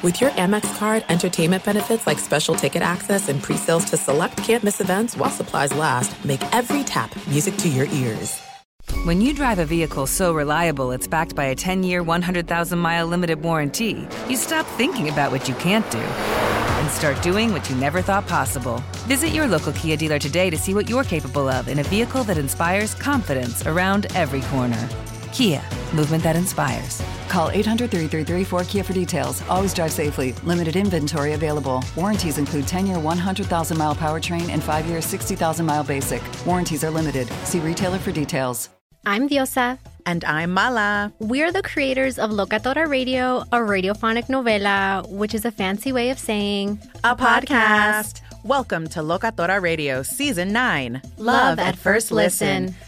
With your Amex card, entertainment benefits like special ticket access and pre-sales to select campus events while supplies last, make every tap music to your ears. When you drive a vehicle so reliable it's backed by a 10-year, 100,000-mile limited warranty, you stop thinking about what you can't do and start doing what you never thought possible. Visit your local Kia dealer today to see what you're capable of in a vehicle that inspires confidence around every corner. Kia, movement that inspires. Call 800 333 4KIA for details. Always drive safely. Limited inventory available. Warranties include 10 year 100,000 mile powertrain and 5 year 60,000 mile basic. Warranties are limited. See retailer for details. I'm Diosa. And I'm Mala. We're the creators of Locatora Radio, a radiophonic novela, which is a fancy way of saying a, podcast. Welcome to Locatora Radio Season 9 Love, Love at, First listen. listen.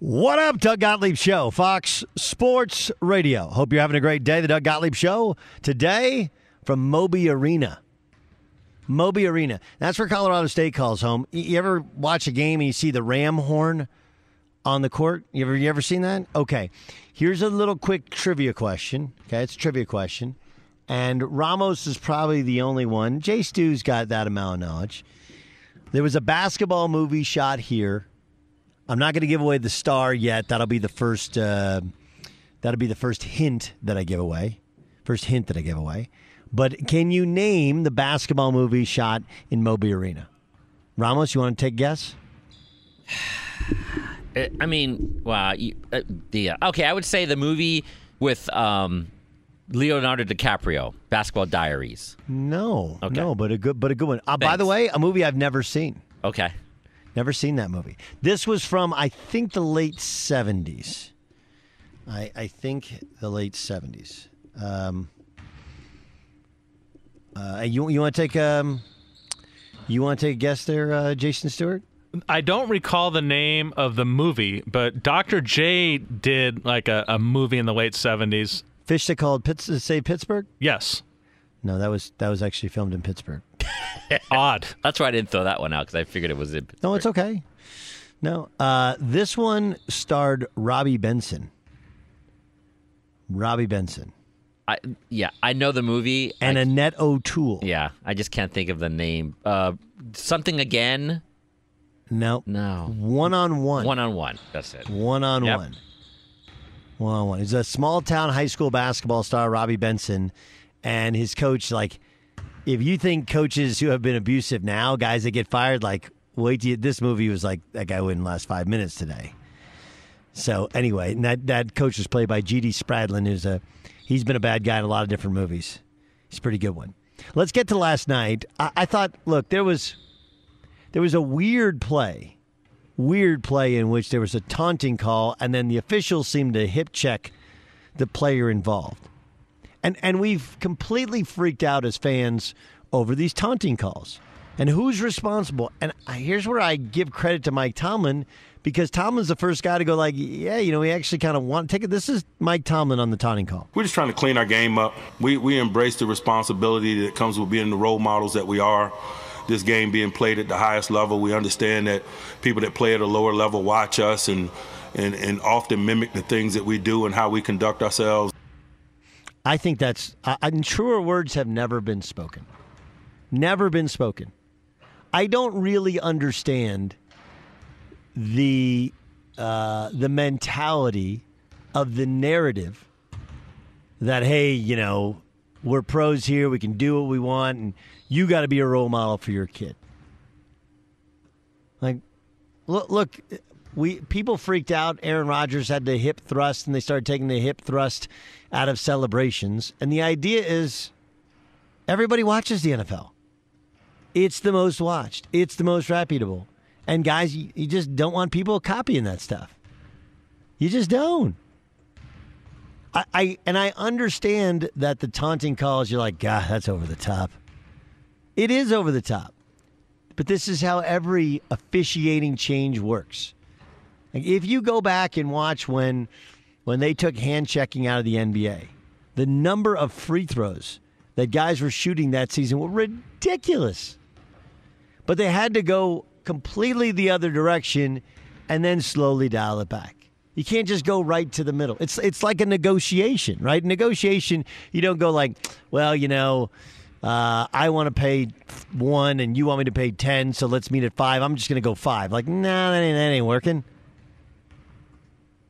What up, Doug Gottlieb Show, Fox Sports Radio. Hope you're having a great day. The Doug Gottlieb Show today from Moby Arena. Moby Arena. That's where Colorado State calls home. You ever watch a game and you see the ram horn on the court? You ever you ever seen that? Okay. Here's a little quick trivia question. Okay, it's a trivia question. And Ramos is probably the only one. Jay Stu's got that amount of knowledge. There was a basketball movie shot here I'm not going to give away the star yet. That'll be the first. Uh, that'll be the first hint that I give away. First hint that I give away. But can you name the basketball movie shot in Moby Arena? Ramos, you want to take a guess? I mean, wow. You, uh, yeah. Okay, I would say the movie with um, Leonardo DiCaprio, Basketball Diaries. No, okay. no, but a good, but a good one. Uh, by the way, a movie I've never seen. Okay. Never seen that movie. This was from I think the late seventies. I I think the late seventies. Um, uh, you you want to take um, you want to take a guess there, uh, Jason Stewart? I don't recall the name of the movie, but Dr. J did like a, a movie in the late seventies. Fish that called Pitts, say Pittsburgh. Yes. No, that was that was actually filmed in Pittsburgh. Odd. That's why I didn't throw that one out because I figured it was in. Pittsburgh. No, it's okay. No, uh, this one starred Robby Benson. Robby Benson. I yeah, I know the movie. And I, Annette O'Toole. Yeah, I just can't think of the name. Uh, something again. No. No. One on one. One on one. That's it. One on Yep. one. One on one. He's a small town high school basketball star, Robby Benson, and his coach. Like, if you think coaches who have been abusive now, guys that get fired, like, wait till you, this movie was like that guy wouldn't last five minutes today. So anyway, that that coach was played by G.D. Spradlin, who's a he's been a bad guy in a lot of different movies. He's a pretty good one. Let's get to last night. I, I thought, look, there was there was a weird play weird play in which there was a taunting call, and then the officials seemed to hip check the player involved. And and we've completely freaked out as fans over these taunting calls. And who's responsible? And here's where I give credit to Mike Tomlin because Tomlin's the first guy to go like, yeah, you know, we actually kind of want to take it. This is Mike Tomlin on the taunting call. We're just trying to clean our game up. We we embrace the responsibility that comes with being the role models that we are. This game being played at the highest level, we understand that people that play at a lower level watch us and and, and often mimic the things that we do and how we conduct ourselves. I think that's, uh, truer words have never been spoken. Never been spoken. I don't really understand the uh, the mentality of the narrative that hey, you know, we're pros here, we can do what we want, and you got to be a role model for your kid. Like, look, look, we people freaked out. Aaron Rodgers had the hip thrust, and they started taking the hip thrust out of celebrations. And the idea is, everybody watches the NFL. It's the most watched. It's the most reputable. And guys, you, you just don't want people copying that stuff. You just don't. I, I and I understand that the taunting calls, you're like, God, that's over the top. It is over the top. But this is how every officiating change works. Like if you go back and watch when when they took hand checking out of the NBA, the number of free throws that guys were shooting that season were ridiculous but they had to go completely the other direction and then slowly dial it back. You can't just go right to the middle. It's it's like a negotiation, right? Negotiation, you don't go like, well, you know, uh, I want to pay one and you want me to pay ten, so let's meet at five. I'm just going to go five. Like, nah, that ain't, that ain't working.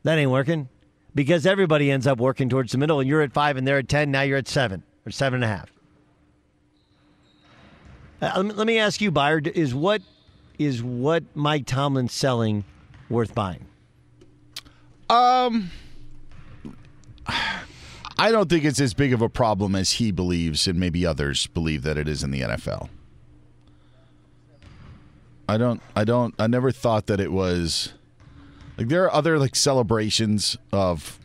That ain't working because everybody ends up working towards the middle, and you're at five and they're at ten. Now you're at seven or seven and a half. Uh, let me ask you, Buyer, is what is what Mike Tomlin selling worth buying? Um, I don't think it's as big of a problem as he believes, and maybe others believe that it is in the NFL. I don't. I don't. I never thought that it was like there are other like celebrations of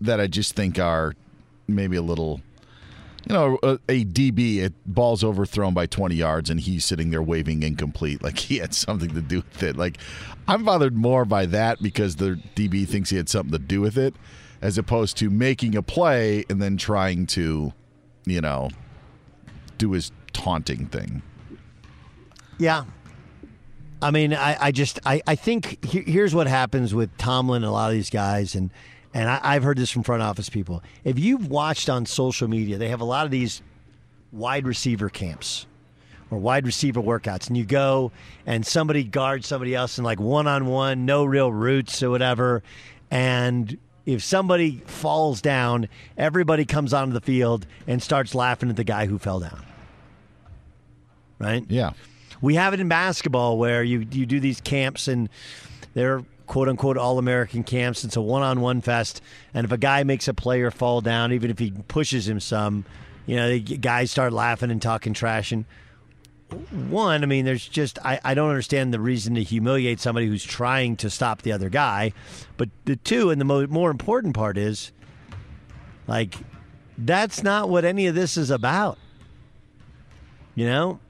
that I just think are maybe a little you know, a, a, DB, it ball's overthrown by 20 yards, and he's sitting there waving incomplete, like he had something to do with it. Like, I'm bothered more by that because the DB thinks he had something to do with it, as opposed to making a play and then trying to, you know, do his taunting thing. Yeah. I mean, I, I just, I, I think he, here's what happens with Tomlin and a lot of these guys, and and I, have heard this from front office people. If you've watched on social media, they have a lot of these wide receiver camps or wide receiver workouts, and you go and somebody guards somebody else in like one on one, no real routes or whatever, and if somebody falls down, everybody comes onto the field and starts laughing at the guy who fell down. Right? Yeah. We have it in basketball where you you do these camps and they're quote unquote all American camps. It's a one on one fest. And if a guy makes a player fall down, even if he pushes him some, you know, the guys start laughing and talking trash. And one, I mean, there's just, I, I don't understand the reason to humiliate somebody who's trying to stop the other guy. But the two, and the mo- more important part is, like, that's not what any of this is about. You know?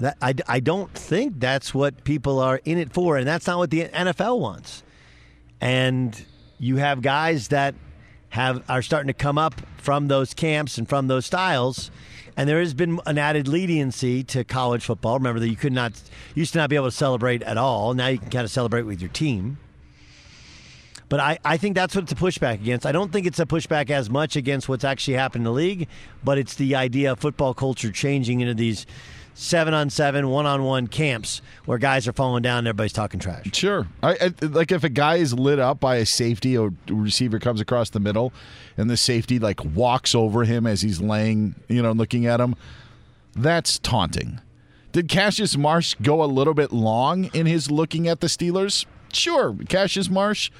That I, I don't think that's what people are in it for, and that's not what the NFL wants. And you have guys that have are starting to come up from those camps and from those styles. And there has been an added leniency to college football. Remember that you could not used to not be able to celebrate at all. Now you can kind of celebrate with your team. But I, I think that's what it's a pushback against. I don't think it's a pushback as much against what's actually happened in the league, but it's the idea of football culture changing into these seven on seven, one on one camps where guys are falling down and everybody's talking trash. Sure. I, I, like if a guy is lit up by a safety or receiver comes across the middle and the safety like walks over him as he's laying, you know, looking at him, that's taunting. Did Cassius Marsh go a little bit long in his looking at the Steelers? Sure. Cassius Marsh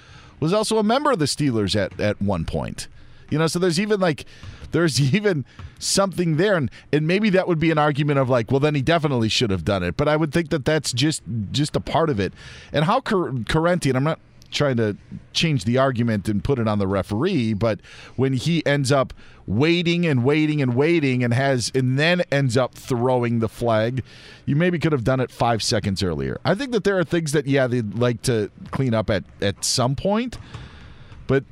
was also a member of the Steelers at, at one point. You know, so there's even like there's even something there. And and maybe that would be an argument of like well then he definitely should have done it. But i would think that that's just just a part of it. And how Corrente and i'm not trying to change the argument and put it on the referee, but when he ends up waiting and waiting and waiting and has and then ends up throwing the flag, you maybe could have done it five seconds earlier. I think that there are things that yeah they'd like to clean up at at some point, but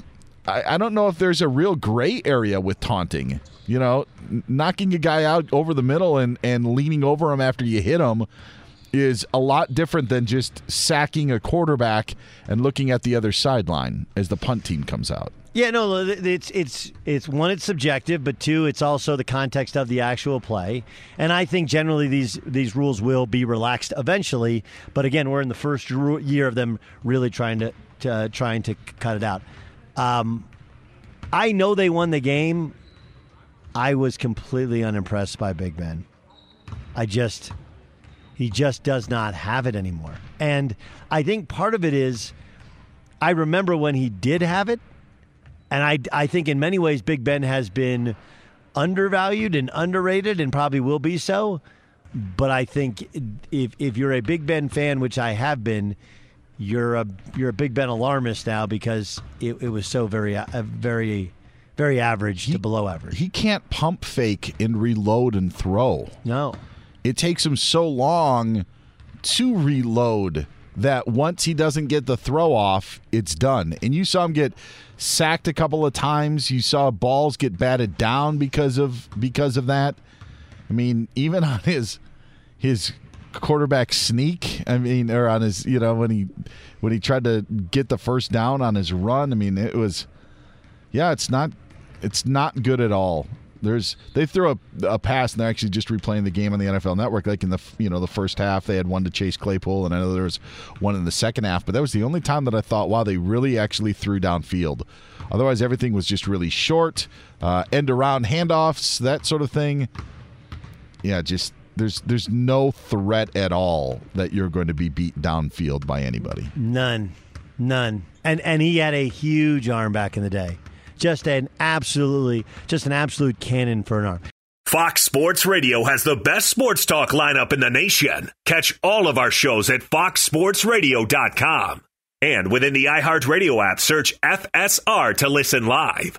I, I don't know if there's a real gray area with taunting. You know, knocking a guy out over the middle and and leaning over him after you hit him is a lot different than just sacking a quarterback and looking at the other sideline as the punt team comes out. Yeah, no, it's it's it's one, it's subjective, but two, it's also the context of the actual play. And I think generally these these rules will be relaxed eventually. But again, we're in the first year of them really trying to, to trying to cut it out. Um, I know they won the game. I was completely unimpressed by Big Ben. I just he just does not have it anymore. And I think part of it is I remember when he did have it. And I, I think in many ways, Big Ben has been undervalued and underrated and probably will be so. But I think if, if you're a Big Ben fan, which I have been, you're a you're a Big Ben alarmist now because it, it was so very uh, very very average he, to below average. He can't pump fake and reload and throw. No it takes him so long to reload that once he doesn't get the throw off, it's done. And you saw him get sacked a couple of times. You saw balls get batted down because of because of that. I mean, even on his his quarterback sneak, I mean, or on his, you know, when he when he tried to get the first down on his run, I mean, it was yeah, it's not it's not good at all. There's they throw a, a pass and they're actually just replaying the game on the NFL Network. Like in the you know the first half, they had one to Chase Claypool, and I know there was one in the second half. But that was the only time that I thought, wow, they really actually threw downfield. Otherwise, everything was just really short, uh, end around handoffs, that sort of thing. Yeah, just there's there's no threat at all that you're going to be beat downfield by anybody. None, none. And and he had a huge arm back in the day just an absolutely, just an absolute cannon for an arm. Fox Sports Radio has the best sports talk lineup in the nation. Catch all of our shows at foxsportsradio.com. And within the iHeartRadio app, search FSR to listen live.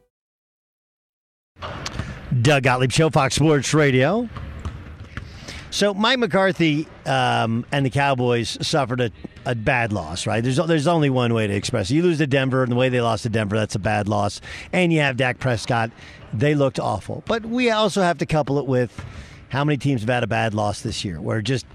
Doug Gottlieb Show, Fox Sports Radio. So Mike McCarthy um, and the Cowboys suffered a, a bad loss, right? There's there's only one way to express it. You lose to Denver, and the way they lost to Denver, that's a bad loss. And you have Dak Prescott. They looked awful. But we also have to couple it with how many teams have had a bad loss this year, where just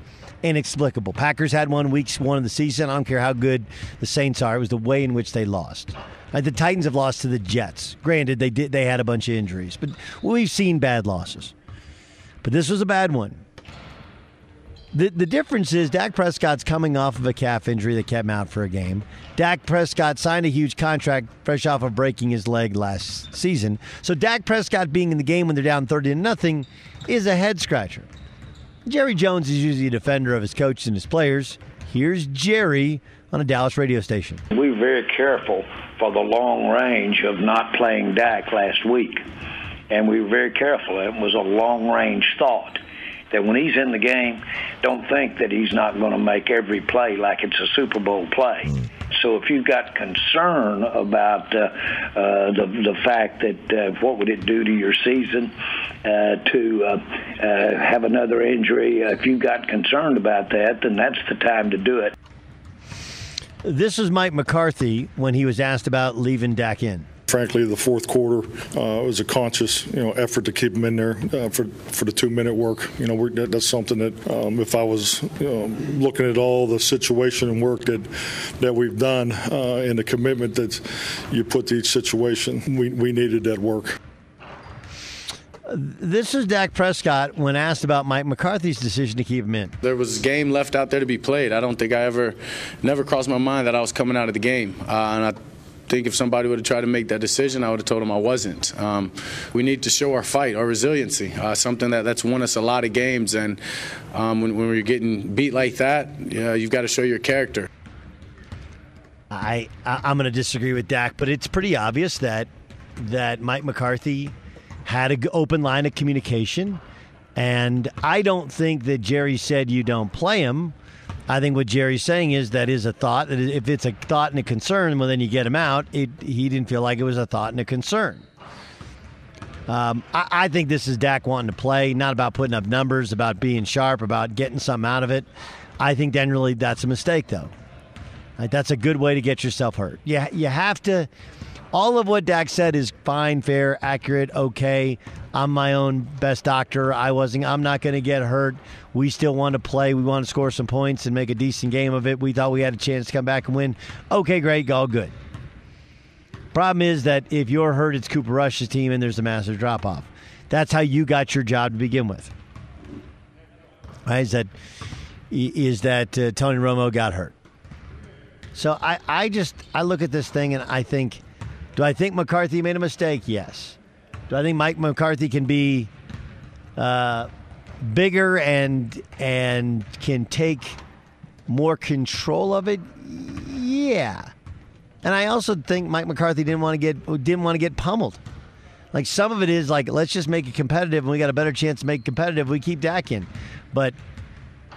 inexplicable. Packers had one weeks one of the season. I don't care how good the Saints are. It was the way in which they lost. Like the Titans have lost to the Jets. Granted, they did they had a bunch of injuries, but we've seen bad losses. But this was a bad one. The, the difference is Dak Prescott's coming off of a calf injury that kept him out for a game. Dak Prescott signed a huge contract fresh off of breaking his leg last season. So Dak Prescott being in the game when they're down 30 to nothing is a head scratcher. Jerry Jones is usually a defender of his coach and his players. Here's Jerry on a Dallas radio station. We were very careful for the long range of not playing Dak last week. And we were very careful. It was a long range thought that when he's in the game, don't think that he's not going to make every play like it's a Super Bowl play. So if you've got concern about uh, uh, the the fact that uh, what would it do to your season uh, to uh, uh, have another injury, if you've got concerned about that, then that's the time to do it. This is Mike McCarthy when he was asked about leaving Dak in. Frankly, the fourth quarter uh, was a conscious, you know, effort to keep him in there uh, for for the two minute work. You know, that, that's something that um, if I was you know, looking at all the situation and work that that we've done uh, and the commitment that you put to each situation, we we needed that work. This is Dak Prescott when asked about Mike McCarthy's decision to keep him in. There was game left out there to be played. I don't think I ever, never crossed my mind that I was coming out of the game. Uh, and I think if somebody would have tried to make that decision, I would have told them I wasn't. Um, we need to show our fight, our resiliency, uh, something that, that's won us a lot of games. And um, when, when we're getting beat like that, yeah, you've got to show your character. I, I I'm going to disagree with Dak, but it's pretty obvious that that Mike McCarthy had an open line of communication, and I don't think that Jerry said you don't play him. I think what Jerry's saying is that is a thought. That if it's a thought and a concern, well, then you get him out. It, he didn't feel like it was a thought and a concern. Um, I, I think this is Dak wanting to play, not about putting up numbers, about being sharp, about getting something out of it. I think generally that's a mistake, though. That's a good way to get yourself hurt. You, you have to. All of what Dak said is fine, fair, accurate, okay. I'm my own best doctor. I wasn't. I'm not going to get hurt. We still want to play. We want to score some points and make a decent game of it. We thought we had a chance to come back and win. Okay, great, all good. Problem is that if you're hurt, it's Cooper Rush's team, and there's a massive drop off. That's how you got your job to begin with. Right? Is that is that uh, Tony Romo got hurt? So I, I just I look at this thing and I think, do I think McCarthy made a mistake? Yes. Do I think Mike McCarthy can be uh, bigger and and can take more control of it? Yeah. And I also think Mike McCarthy didn't want to get didn't want to get pummeled. Like some of it is like let's just make it competitive, and we got a better chance to make it competitive. We keep Dak in, but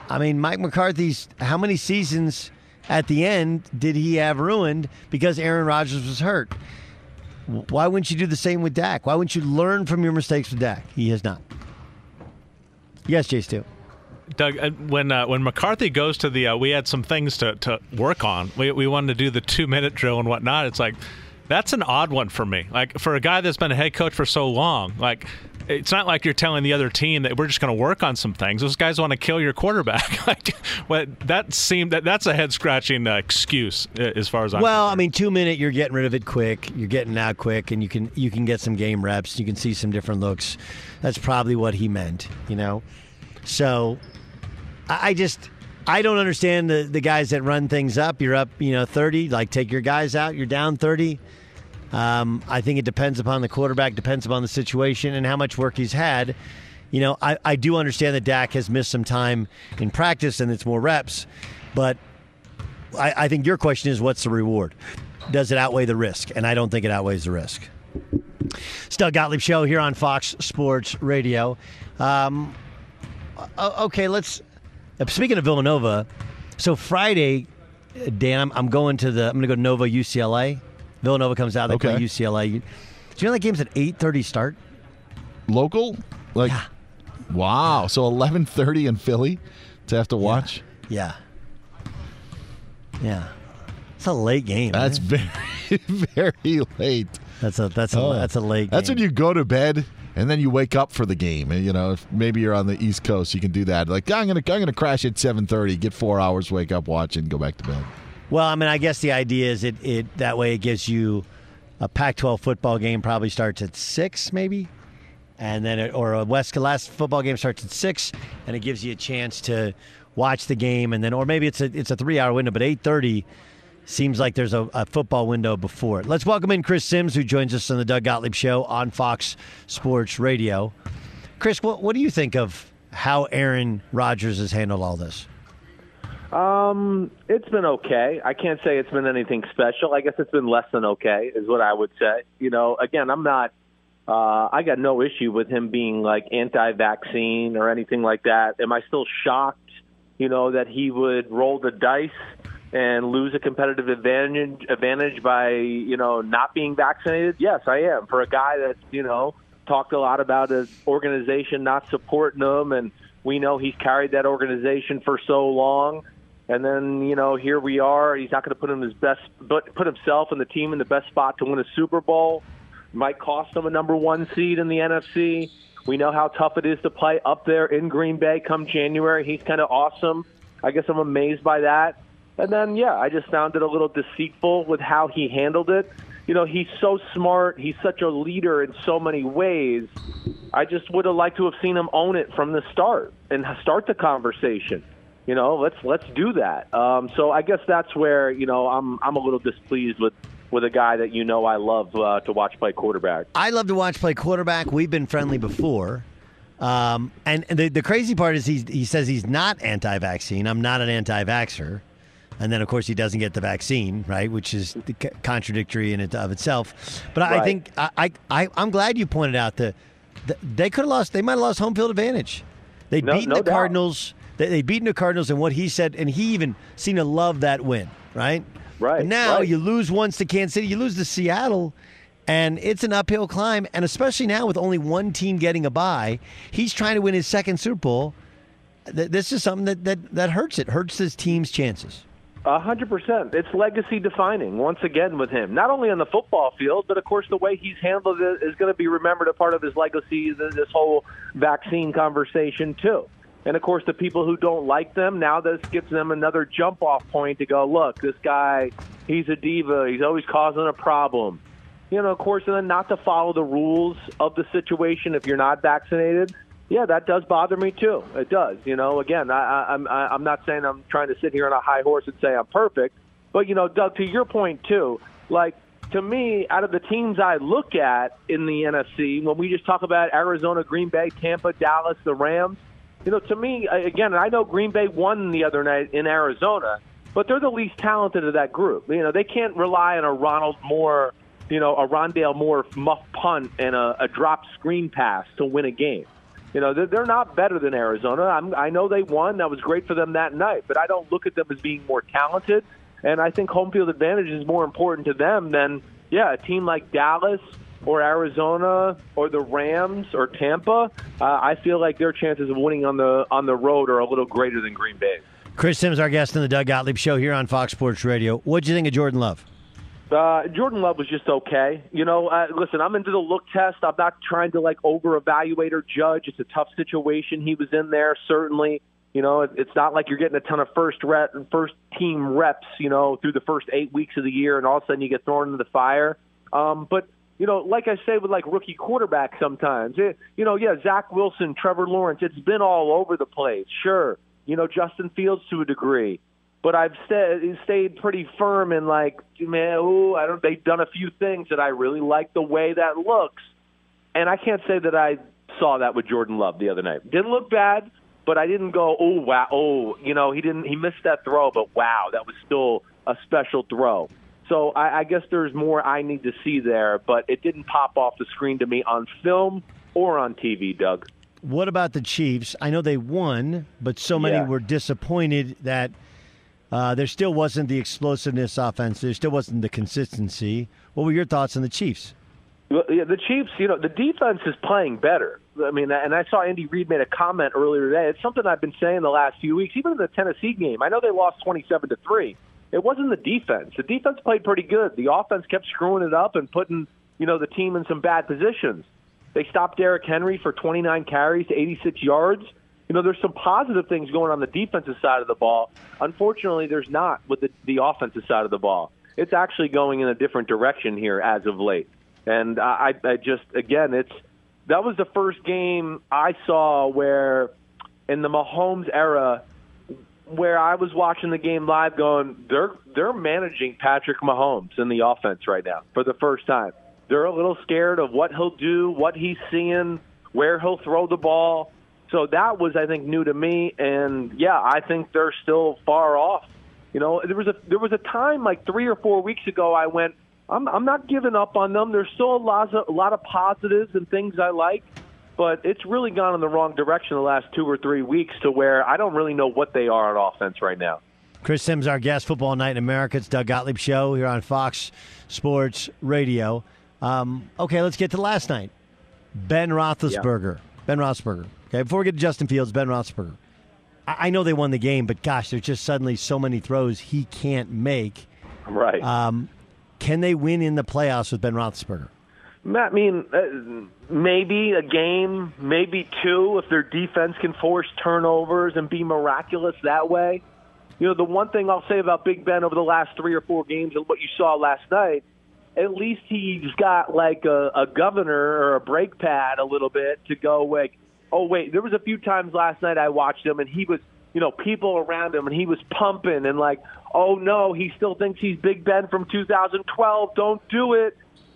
I mean Mike McCarthy's how many seasons at the end did he have ruined because Aaron Rodgers was hurt? Why wouldn't you do the same with Dak? Why wouldn't you learn from your mistakes with Dak? He has not. Yes, Jay Stu. Doug, uh, when uh, when McCarthy goes to the, uh, we had some things to, to work on. We, we wanted to do the two minute drill and whatnot. It's like, that's an odd one for me. Like for a guy that's been a head coach for so long, like it's not like you're telling the other team that we're just going to work on some things. Those guys want to kill your quarterback. like, what that seemed that that's a head scratching uh, excuse uh, as far as I'm. Well, concerned. I mean, two minute, you're getting rid of it quick. You're getting out quick, and you can you can get some game reps. You can see some different looks. That's probably what he meant, you know. So, I, I just. I don't understand the, the guys that run things up. You're up, you know, 30, like take your guys out, you're down 30. Um, I think it depends upon the quarterback, depends upon the situation and how much work he's had. You know, I, I do understand that Dak has missed some time in practice and it's more reps, but I, I think your question is what's the reward? Does it outweigh the risk? And I don't think it outweighs the risk. It's Doug Gottlieb Show here on Fox Sports Radio. Um, okay, let's. Speaking of Villanova, so Friday, Dan, I'm, I'm going to the. I'm going to go to Nova UCLA. Villanova comes out. They Okay. play UCLA. Do you know that game's at 8:30 start? Local? Like Wow. So 11:30 in Philly to have to watch? Yeah. Yeah. It's a late game. That's eh? very very late. That's a that's a Oh. that's a late. That's when you go to bed and then you wake up for the game. And, you know, if maybe you're on the East Coast, you can do that. Like I'm gonna I'm gonna crash at 7:30, get four hours, wake up, watch, and go back to bed. Well, I mean, I guess the idea is it, it that way it gives you a Pac-12 football game probably starts at six, maybe, and then it, or a West last football game starts at six, and it gives you a chance to watch the game, and then or maybe it's a it's a three-hour window, but eight thirty seems like there's a, a football window before it. Let's welcome in Chris Simms, who joins us on the Doug Gottlieb Show on Fox Sports Radio. Chris, what what do you think of how Aaron Rodgers has handled all this? Um, it's been okay. I can't say it's been anything special. I guess it's been less than okay, is what I would say. You know, again, I'm not. Uh, I got no issue with him being like anti-vaccine or anything like that. Am I still shocked? You know that he would roll the dice and lose a competitive advantage advantage by you know not being vaccinated? Yes, I am. For a guy that you know talked a lot about his organization not supporting him, and we know he's carried that organization for so long. And then you know here we are. He's not going to put him his best, but put himself and the team in the best spot to win a Super Bowl. Might cost him a number one seed in the NFC. We know how tough it is to play up there in Green Bay come January. He's kind of awesome. I guess I'm amazed by that. And then, yeah, I just found it a little deceitful with how he handled it. You know, he's so smart. He's such a leader in so many ways. I just would have liked to have seen him own it from the start and start the conversation. You know, let's let's do that. Um, so I guess that's where you know I'm I'm a little displeased with with a guy that you know I love uh, to watch play quarterback. I love to watch play quarterback. We've been friendly before. Um, and the, the crazy part is he, he says he's not anti vaccine. I'm not an anti vaxxer. And then, of course, he doesn't get the vaccine, right? Which is contradictory in and of itself. But I Right. think I, I, I, I'm glad you pointed out that the, they could have lost, they might have lost home field advantage. They'd No- beaten no the doubt. Cardinals. They, they'd beaten the Cardinals, and what he said, and he even seemed to love that win, right? Right. And now right. you lose once to Kansas City, you lose to Seattle, and it's an uphill climb. And especially now with only one team getting a bye, he's trying to win his second Super Bowl. Th- This is something that, that, that hurts it, hurts his team's chances. A hundred percent. It's legacy defining once again with him. Not only on the football field, but of course the way he's handled it is going to be remembered a part of his legacy. This whole vaccine conversation too. And of course, the people who don't like them now this gives them another jump off point to go. Look, this guy, he's a diva. He's always causing a problem. you know, of course, and then not to follow the rules of the situation if you're not vaccinated. Yeah, that does bother me too. It does. You know, again, I, I'm I'm not saying I'm trying to sit here on a high horse and say I'm perfect, but you know, Doug, to your point too, like to me, out of the teams I look at in the NFC, when we just talk about Arizona, Green Bay, Tampa, Dallas, the Rams, you know, to me, again, I know Green Bay won the other night in Arizona, but they're the least talented of that group. You know, they can't rely on a Ronald Moore, you know, a Rondale Moore muff punt and a, a drop screen pass to win a game. You know, they're, not better than Arizona. I'm, I know they won. That was great for them that night, but I don't look at them as being more talented. And I think home field advantage is more important to them than, yeah, a team like Dallas or Arizona or the Rams or Tampa. Uh, I feel like their chances of winning on the on the road are a little greater than Green Bay. Chris Simms, our guest in the Doug Gottlieb Show here on Fox Sports Radio. What do you think of Jordan Love? Uh, Jordan Love was just okay. You know, uh, listen, I'm into the look test. I'm not trying to like over evaluate or judge. It's a tough situation he was in there, certainly. You know, it, it's not like you're getting a ton of first rep, first team reps, you know, through the first eight weeks of the year, and all of a sudden you get thrown into the fire. Um, but you know, like I say with like rookie quarterbacks, sometimes, it, you know, yeah, Zach Wilson, Trevor Lawrence, it's been all over the place. Sure, you know, Justin Fields to a degree, but I've st- stayed pretty firm in like, man, ooh, I don't. They've done a few things that I really like the way that looks, and I can't say that I saw that with Jordan Love the other night. Didn't look bad but I didn't go, oh wow, oh you know he didn't he missed that throw, but wow, that was still a special throw. So I, I guess there's more I need to see there, but it didn't pop off the screen to me on film or on TV, Doug. What about the Chiefs? I know they won, but so many Yeah. were disappointed that uh, there still wasn't the explosiveness offense. There still wasn't the consistency. What were your thoughts on the Chiefs? Well, yeah, the Chiefs, you know, the defense is playing better. I mean, and I saw Andy Reid made a comment earlier today. It's something I've been saying the last few weeks, even in the Tennessee game. I know they lost twenty-seven to three. It wasn't the defense. The defense played pretty good. The offense kept screwing it up and putting, you know, the team in some bad positions. They stopped Derrick Henry for 29 carries to 86 yards. You know, there's some positive things going on the defensive side of the ball. Unfortunately, there's not with the, the offensive side of the ball. It's actually going in a different direction here as of late. And I, I just, again, it's that was the first game I saw where, in the Mahomes era, where I was watching the game live, going, they're they're managing Patrick Mahomes in the offense right now for the first time. They're a little scared of what he'll do, what he's seeing, where he'll throw the ball. So that was, I think, new to me. And yeah, I think they're still far off. You know, there was a there was a time like three or four weeks ago I went, I'm I'm not giving up on them. There's still a lot of a lot of positives and things I like, but it's really gone in the wrong direction the last two or three weeks to where I don't really know what they are on offense right now. Chris Simms, our guest, Football Night in America. It's Doug Gottlieb Show here on Fox Sports Radio. Um, okay, let's get to last night. Ben Roethlisberger. Ben Roethlisberger. Okay, before we get to Justin Fields, Ben Roethlisberger. I, I know they won the game, but gosh, there's just suddenly so many throws he can't make. Right. Um, can they win in the playoffs with Ben Roethlisberger? I mean, uh, maybe a game, maybe two, if their defense can force turnovers and be miraculous that way. You know, the one thing I'll say about Big Ben over the last three or four games and what you saw last night, at least he's got like a, a governor or a brake pad a little bit to go like, oh wait, there was a few times last night I watched him and he was, you know, people around him and he was pumping and like, oh no, he still thinks he's Big Ben from 2012. Don't do it.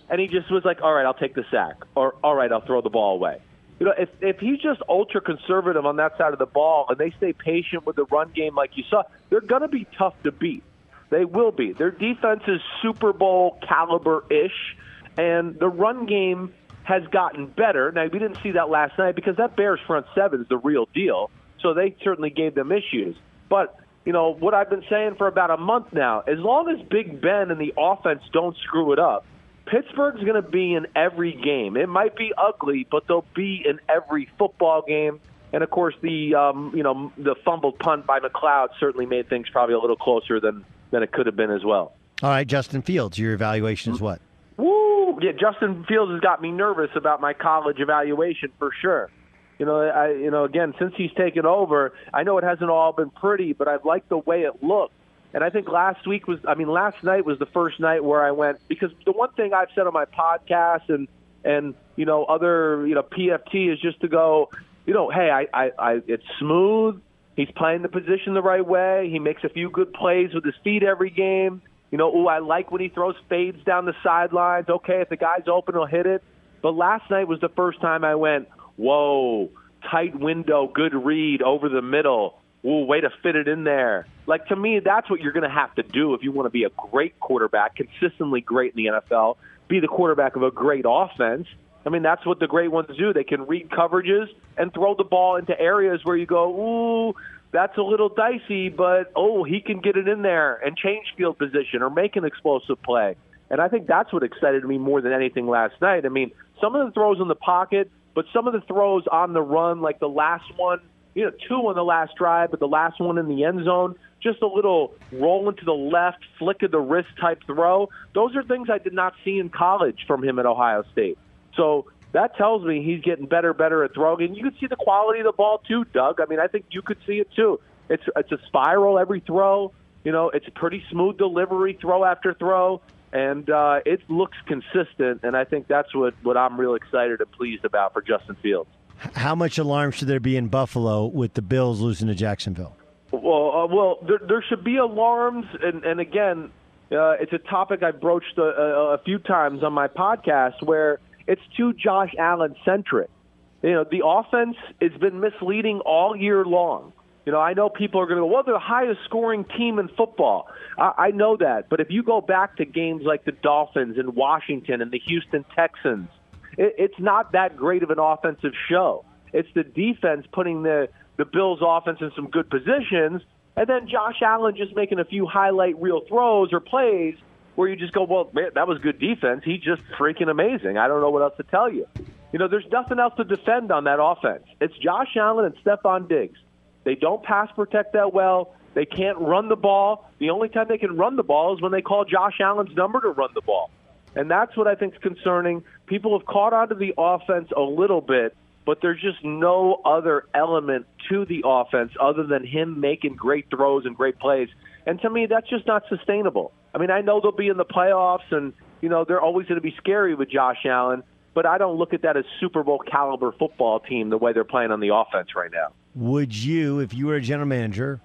And he just was like, all right, I'll take the sack, or all right, I'll throw the ball away. You know, if if he's just ultra conservative on that side of the ball and they stay patient with the run game like you saw, they're going to be tough to beat. They will be. Their defense is Super Bowl caliber ish, and the run game has gotten better. Now we didn't see that last night because that Bears front seven is the real deal. So they certainly gave them issues. But you know what I've been saying for about a month now. As long as Big Ben and the offense don't screw it up, Pittsburgh's going to be in every game. It might be ugly, but they'll be in every football game. And of course, the um, you know the fumbled punt by McCloud certainly made things probably a little closer than than it could have been as well. All right, Justin Fields, your evaluation is what? Woo! Yeah, Justin Fields has got me nervous about my college evaluation for sure. You know, I you know again since he's taken over, I know it hasn't all been pretty, but I've liked the way it looked. And I think last week was, I mean, last night was the first night where I went because the one thing I've said on my podcast and and you know other you know PFT is just to go, you know, hey, I, I, I it's smooth. He's playing the position the right way. He makes a few good plays with his feet every game. You know, ooh, I like when he throws fades down the sidelines. Okay, if the guy's open, he'll hit it. But last night was the first time I went, whoa, tight window, good read over the middle. Ooh, way to fit it in there. Like to me, that's what you're going to have to do if you want to be a great quarterback, consistently great in the NFL. Be the quarterback of a great offense. I mean, that's what the great ones do. They can read coverages and throw the ball into areas where you go, ooh, that's a little dicey, but oh, he can get it in there and change field position or make an explosive play. And I think that's what excited me more than anything last night. I mean, some of the throws in the pocket, but some of the throws on the run, like the last one, you know, two on the last drive, but the last one in the end zone, just a little roll into the left, flick of the wrist type throw. Those are things I did not see in college from him at Ohio State. So that tells me he's getting better, better at throwing. And you can see the quality of the ball too, Doug. I mean, I think you could see it too. It's it's a spiral every throw. You know, it's a pretty smooth delivery, throw after throw, and uh, it looks consistent. And I think that's what what I'm real excited and pleased about for Justin Fields. How much alarm should there be in Buffalo with the Bills losing to Jacksonville? Well, uh, well, there, there should be alarms, and, and again, uh, it's a topic I broached a, a, a few times on my podcast where it's too Josh Allen centric. You know, the offense has been misleading all year long. You know, I know people are going to go, well, they're the highest scoring team in football. I, I know that. But if you go back to games like the Dolphins and Washington and the Houston Texans, it, it's not that great of an offensive show. It's the defense putting the, the Bills' offense in some good positions, and then Josh Allen just making a few highlight reel throws or plays where you just go, well, man, that was good defense. He's just freaking amazing. I don't know what else to tell you. You know, there's nothing else to defend on that offense. It's Josh Allen and Stefon Diggs. They don't pass protect that well. They can't run the ball. The only time they can run the ball is when they call Josh Allen's number to run the ball. And that's what I think is concerning. People have caught on to the offense a little bit, but there's just no other element to the offense other than him making great throws and great plays. And to me, that's just not sustainable. I mean, I know they'll be in the playoffs, and you know they're always going to be scary with Josh Allen. But I don't look at that as Super Bowl caliber football team the way they're playing on the offense right now. Would you, if you were a general manager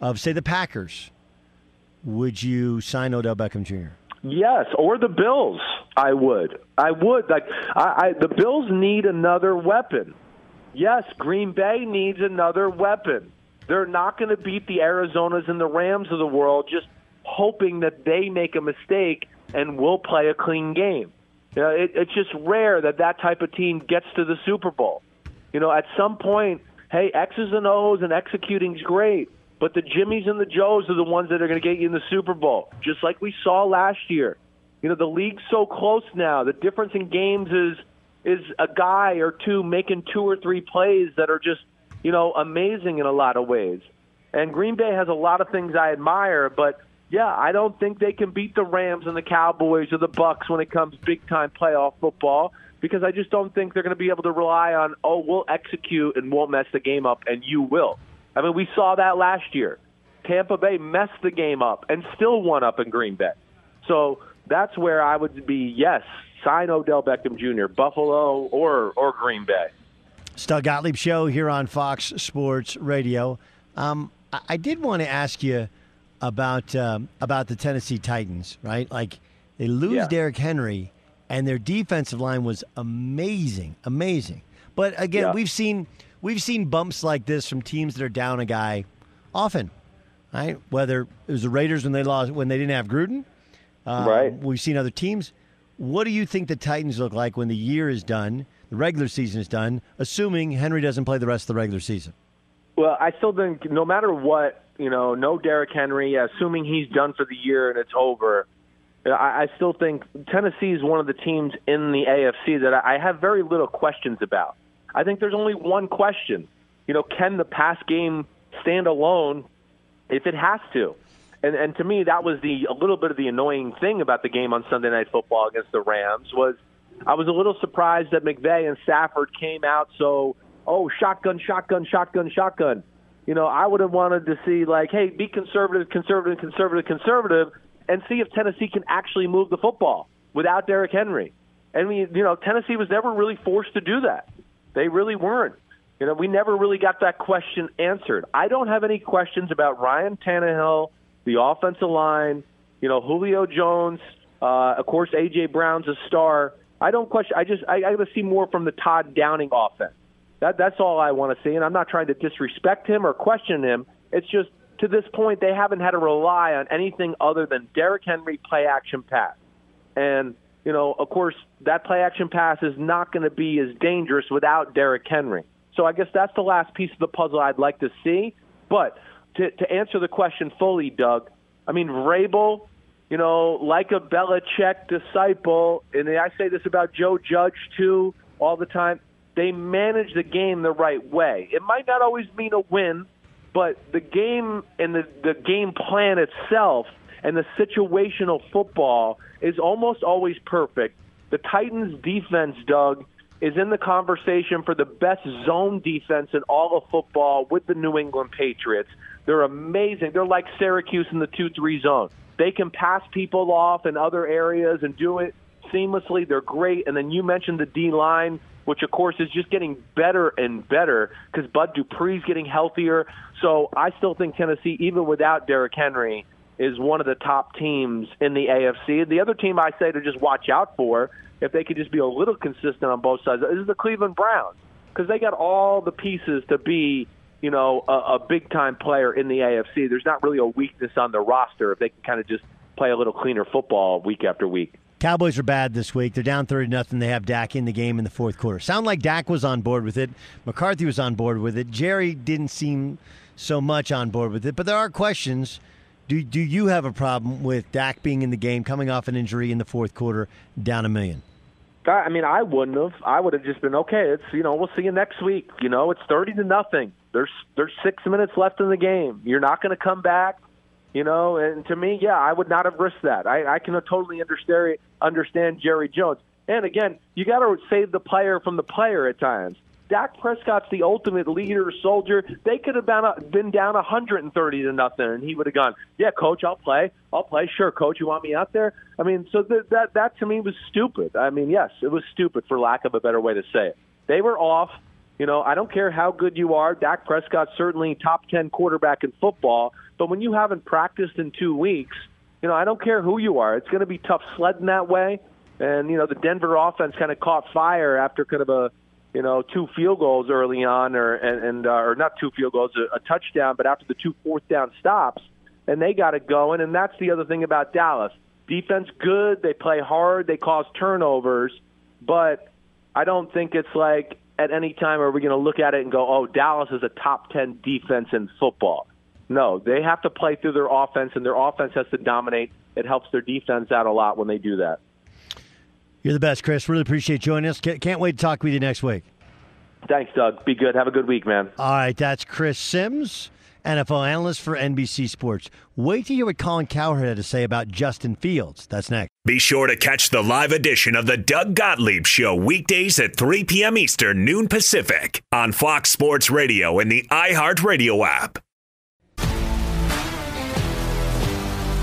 of, say, the Packers, would you sign Odell Beckham Jr.? Yes, or the Bills. I would. I would. Like I, I the Bills need another weapon. Yes, Green Bay needs another weapon. They're not going to beat the Arizonas and the Rams of the world just hoping that they make a mistake and we'll play a clean game. You know, it, it's just rare that that type of team gets to the Super Bowl. You know, at some point, hey, X's and O's and executing's great, but the Jimmies and the Joes are the ones that are going to get you in the Super Bowl, just like we saw last year. You know, the league's so close now. The difference in games is is a guy or two making two or three plays that are just, you know, amazing in a lot of ways. And Green Bay has a lot of things I admire, but yeah, I don't think they can beat the Rams and the Cowboys or the Bucks when it comes big time playoff football because I just don't think they're going to be able to rely on oh we'll execute and won't mess the game up and you will. I mean we saw that last year. Tampa Bay messed the game up and still won up in Green Bay. So that's where I would be yes, sign Odell Beckham Jr. Buffalo or or Green Bay. Doug Gottlieb show here on Fox Sports Radio. Um, I, I did want to ask you about um, about the Tennessee Titans, right? Like they lose Yeah. Derrick Henry, and their defensive line was amazing, amazing. But again, Yeah. we've seen we've seen bumps like this from teams that are down a guy often, right? Whether it was the Raiders when they lost when they didn't have Gruden, um, Right. We've seen other teams. What do you think the Titans look like when the year is done, the regular season is done, assuming Henry doesn't play the rest of the regular season? Well, I still think no matter what, you know, no Derrick Henry, assuming he's done for the year and it's over, I, I still think Tennessee is one of the teams in the AFC that I have very little questions about. I think there's only one question. You know, can the pass game stand alone if it has to? And and to me, that was the a little bit of the annoying thing about the game on Sunday Night Football against the Rams was I was a little surprised that McVay and Stafford came out so oh shotgun, shotgun, shotgun, shotgun. you know, I would have wanted to see like, hey, be conservative, conservative, conservative, conservative, and see if Tennessee can actually move the football without Derrick Henry. And we, you know, Tennessee was never really forced to do that. They really weren't. You know, we never really got that question answered. I don't have any questions about Ryan Tannehill, the offensive line, you know, Julio Jones, uh, of course, AJ Brown's a star. I don't question. I just I, I got to see more from the Todd Downing offense. That that's all I want to see, and I'm not trying to disrespect him or question him. It's just to this point they haven't had to rely on anything other than Derrick Henry play action pass, and you know, of course, that play action pass is not going to be as dangerous without Derrick Henry. So I guess that's the last piece of the puzzle I'd like to see. But to, to answer the question fully, Doug, I mean, Vrabel, you know, like a Belichick disciple, and I say this about Joe Judge too all the time, they manage the game the right way. It might not always mean a win, but the game and the, the game plan itself and the situational football is almost always perfect. The Titans' defense, Doug, is in the conversation for the best zone defense in all of football with the New England Patriots. They're amazing. They're like Syracuse in the 2 3 zone. They can pass people off in other areas and do it seamlessly. They're great. And then you mentioned the D line, which of course is just getting better and better because Bud Dupree's getting healthier. So I still think Tennessee, even without Derrick Henry, is one of the top teams in the AFC. The other team I say to just watch out for, if they could just be a little consistent on both sides, is the Cleveland Browns because they got all the pieces to be, you know, a, a big time player in the AFC. There's not really a weakness on the roster if they can kind of just play a little cleaner football week after week. Cowboys are bad this week. They're down 30 nothing. They have Dak in the game in the fourth quarter. Sound like Dak was on board with it. McCarthy was on board with it. Jerry didn't seem so much on board with it, but there are questions do do you have a problem with Dak being in the game, coming off an injury in the fourth quarter, down a million? I mean, I wouldn't have. I would have just been okay. It's you know, we'll see you next week. You know, it's thirty to nothing. There's there's six minutes left in the game. You're not going to come back. You know, and to me, yeah, I would not have risked that. I, I can totally understand understand Jerry Jones. And again, you got to save the player from the player at times. Dak Prescott's the ultimate leader, soldier. They could have been, uh, been down 130 to nothing, and he would have gone, "Yeah, coach, I'll play. I'll play. Sure, coach, you want me out there?" I mean, so th- that that to me was stupid. I mean, yes, it was stupid for lack of a better way to say it. They were off. You know, I don't care how good you are. Dak Prescott's certainly top 10 quarterback in football, but when you haven't practiced in two weeks, you know, I don't care who you are. It's going to be tough sledding that way. And you know, the Denver offense kind of caught fire after kind of a you know, two field goals early on, or and, and uh, or not two field goals, a, a touchdown, but after the two fourth down stops, and they got it going. And that's the other thing about Dallas. Defense good, they play hard, they cause turnovers, but I don't think it's like at any time are we going to look at it and go, oh, Dallas is a top ten defense in football. No, they have to play through their offense, and their offense has to dominate. It helps their defense out a lot when they do that. You're the best, Chris. Really appreciate joining us. Can't wait to talk with you next week. Thanks, Doug. Be good. Have a good week, man. All right, that's Chris Simms, NFL analyst for NBC Sports. Wait to hear what Colin Cowherd had to say about Justin Fields. That's next. Be sure to catch the live edition of the Doug Gottlieb Show weekdays at 3 p.m. Eastern, noon Pacific on Fox Sports Radio and the iHeartRadio app.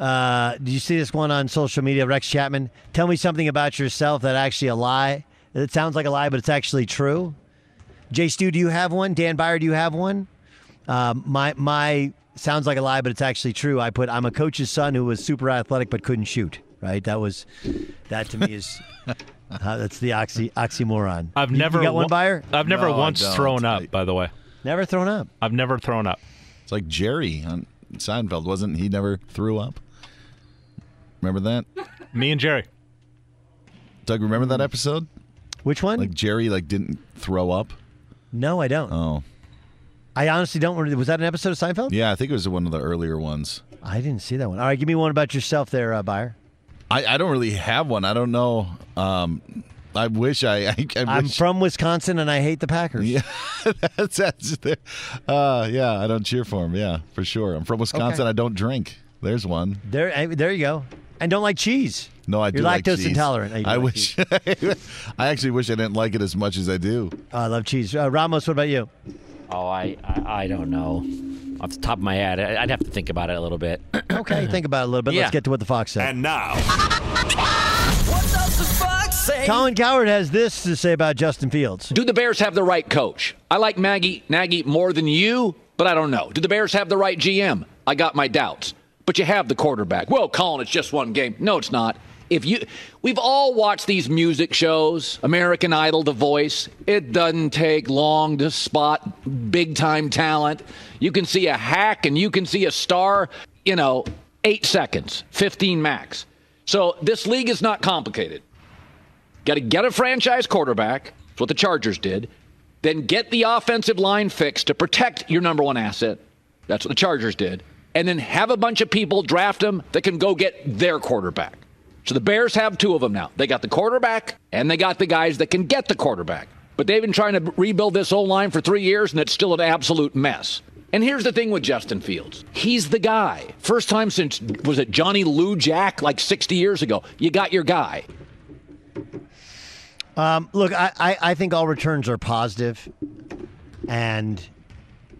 uh did you see this one on social media, Rex Chapman? Tell me something about yourself that actually a lie. It sounds like a lie, but it's actually true. Jay Stu, do you have one? Dan Byer, do you have one? Um, my my sounds like a lie, but it's actually true. I put I'm a coach's son who was super athletic but couldn't shoot. Right? That was that to me is uh, that's the oxy oxymoron. I've You- never you got one wa- buyer. I've never No, once thrown up. By the way, never thrown up. I've never thrown up. It's like Jerry on Seinfeld, wasn't he? Never threw up. Remember that? Me and Jerry. Doug, remember that episode? Which one? Like Jerry, like didn't throw up. No, I don't. Oh, I honestly don't. remember- Was that an episode of Seinfeld? yeah, I think it was one of the earlier ones. I didn't see that one. All right, give me one about yourself there, uh, Buyer. I, I don't really have one. I don't know. Um, I wish I. I, I I'm from Wisconsin and I hate the Packers. Yeah, that's that's. the- Uh, yeah, I don't cheer for them. Yeah, for sure. I'm from Wisconsin. Okay. I don't drink. There's one. There, there you go. And don't like cheese. No, I You're do like lactose cheese. intolerant. You do I like wish. I actually wish I didn't like it as much as I do. Oh, I love cheese. Uh, Ramos, what about you? Oh, I, I I don't know. Off the top of my head, I- I'd have to think about it a little bit. okay, think about it a little bit. Yeah. Let's get to what the Fox said. And now, What does the fox say? Colin Cowherd has this to say about Justin Fields. Do the Bears have the right coach? I like Maggie Nagy more than you, but I don't know. Do the Bears have the right GM? I got my doubts. But you have the quarterback. Well, Colin, it's just one game. No, it's not. If you we've all watched these music shows, American Idol, The Voice. It doesn't take long to spot big time talent. You can see a hack and you can see a star, you know, 8 seconds, 15 max. So this league is not complicated. Got to get a franchise quarterback. That's what the Chargers did. then get the offensive line fixed to protect your number one asset. That's what the Chargers did. And then have a bunch of people draft them that can go get their quarterback. So the Bears have two of them now. They got the quarterback and they got the guys that can get the quarterback. But they've been trying to rebuild this whole line for three years and it's still an absolute mess. And here's the thing with Justin Fields. He's the guy. First time since, was it Johnny Lujack like 60 years ago? You got your guy. Um, look, I, I, I think all returns are positive, and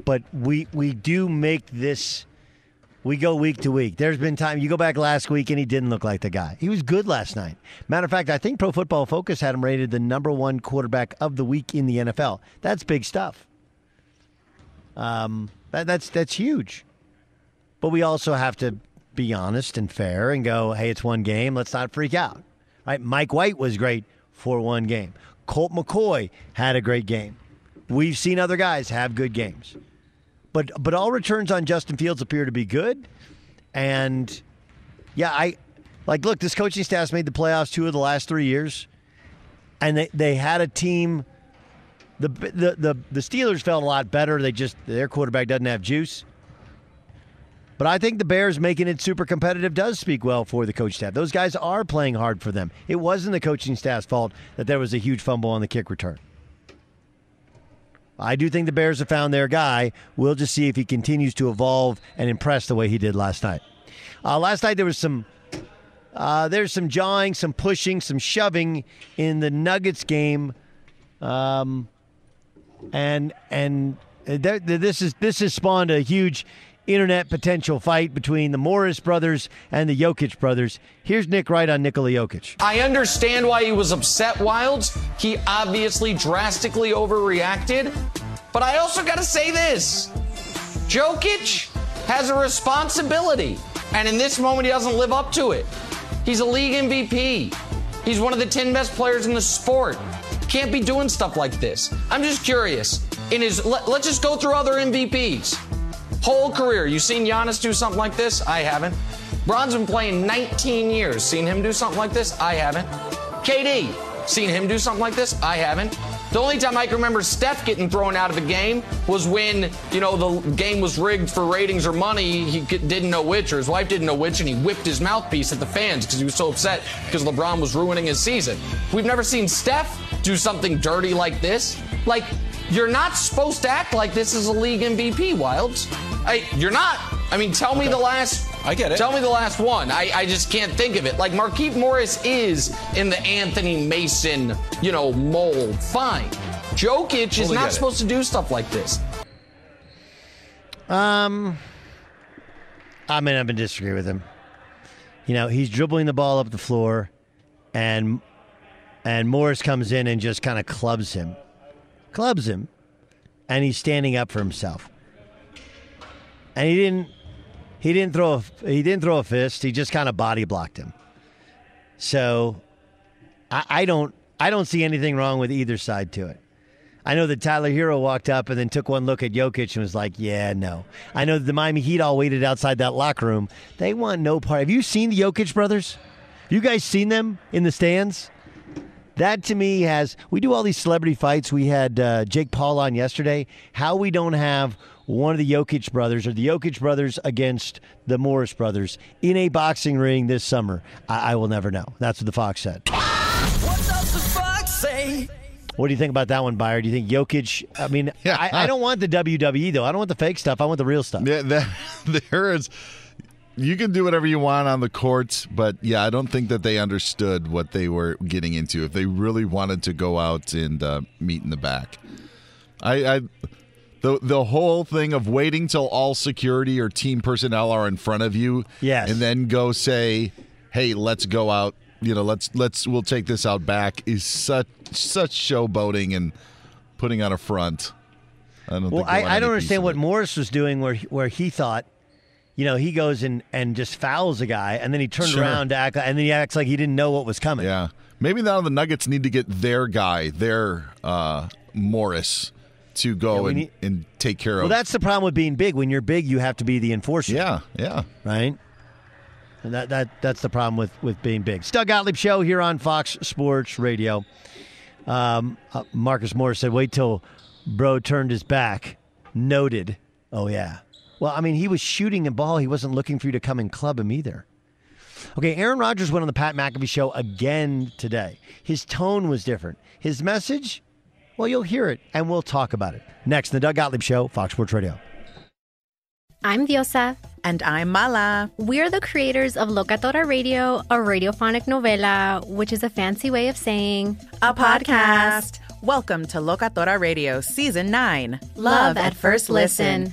but we we do make this. We go week to week. There's been time. You go back last week, and he didn't look like the guy. He was good last night. Matter of fact, I think Pro Football Focus had him rated the number one quarterback of the week in the NFL. That's big stuff. Um, that, that's that's huge. But we also have to be honest and fair and go, hey, it's one game. Let's not freak out. Right? Mike White was great for one game. Colt McCoy had a great game. We've seen other guys have good games. But but all returns on Justin Fields appear to be good. And yeah, I like look, this coaching staff's made the playoffs two of the last three years. And they, they had a team the, the the the Steelers felt a lot better. They just their quarterback doesn't have juice. But I think the Bears making it super competitive does speak well for the coach staff. Those guys are playing hard for them. It wasn't the coaching staff's fault that there was a huge fumble on the kick return. I do think the Bears have found their guy. We'll just see if he continues to evolve and impress the way he did last night. Uh, last night there was some uh, there's some jawing, some pushing, some shoving in the Nuggets game, um, and and th- this is this has spawned a huge internet potential fight between the Morris brothers and the Jokic brothers. Here's Nick Wright on Nikola Jokic. I understand why he was upset, Wildes. He obviously drastically overreacted. But I also got to say this Jokic has a responsibility. And in this moment, he doesn't live up to it. He's a league MVP. He's one of the 10 best players in the sport. Can't be doing stuff like this. I'm just curious. In his, let, let's just go through other MVPs. Whole career. You seen Giannis do something like this? I haven't. Bron's been playing 19 years. Seen him do something like this? I haven't. KD. Seen him do something like this? I haven't. The only time I can remember Steph getting thrown out of a game was when, you know, the game was rigged for ratings or money. He didn't know which, or his wife didn't know which, and he whipped his mouthpiece at the fans because he was so upset because LeBron was ruining his season. We've never seen Steph do something dirty like this. Like, you're not supposed to act like this is a league MVP, Wildes. I, you're not. I mean, tell me the last. I get it. Tell me the last one. I, I just can't think of it. Like Markieff Morris is in the Anthony Mason, you know, mold. Fine. Jokic is not get it. supposed to do stuff like this. Um, I mean, I'm gonna disagree with him. You know, he's dribbling the ball up the floor, and and Morris comes in and just kind of clubs him, clubs him, and he's standing up for himself. And he didn't, he didn't throw a, he didn't throw a fist. He just kind of body blocked him. So, I, I don't, I don't see anything wrong with either side to it. I know that Tyler Herro walked up and then took one look at Jokic and was like, "Yeah, no." I know that the Miami Heat all waited outside that locker room. They want no part. Have you seen the Jokic brothers? You guys seen them in the stands? That to me has. We do all these celebrity fights. We had uh, Jake Paul on yesterday. How we don't have one of the Jokic brothers or the Jokic brothers against the Morris brothers in a boxing ring this summer, I, I will never know. That's what the Fox said. What does the fox say? What do you think about that one, Buyer? Do you think Jokic? I mean, I, I don't want the WWE though. I don't want the fake stuff. I want the real stuff. Yeah, that, there is. You can do whatever you want on the courts, but yeah, I don't think that they understood what they were getting into. If they really wanted to go out and uh, meet in the back, I, I, the the whole thing of waiting till all security or team personnel are in front of you, Yes. and then go say, "Hey, let's go out." You know, let's let's we'll take this out back is such such showboating and putting on a front. I don't. Well, think I, I don't understand what. Morris was doing, where where he thought, you know, he goes and and just fouls a guy, and then he turned Sure. around to act, and then he acts like he didn't know what was coming. Yeah, maybe now the Nuggets need to get their guy, their uh, Morris, to go Yeah, and, need- and take care Well, of. Well, that's the problem with being big. When you're big, you have to be the enforcer. Yeah, yeah. Right. And that, that that's the problem with, with being big. Doug Gottlieb show here on Fox Sports Radio. Um, uh, Marcus Morris said, "Wait till Bro turned his back. Noted. Oh, yeah. Well, I mean, he was shooting a ball. He wasn't looking for you to come and club him either. Okay, Aaron Rodgers went on the Pat McAfee show again today. His tone was different. His message, well, you'll hear it and we'll talk about it. Next, the Doug Gottlieb Show, Fox Sports Radio. I'm Diosa. And I'm Mala. We're the creators of Locatora Radio, a radiophonic novela, which is a fancy way of saying a podcast. Welcome to Locatora Radio Season 9 Love at First Listen.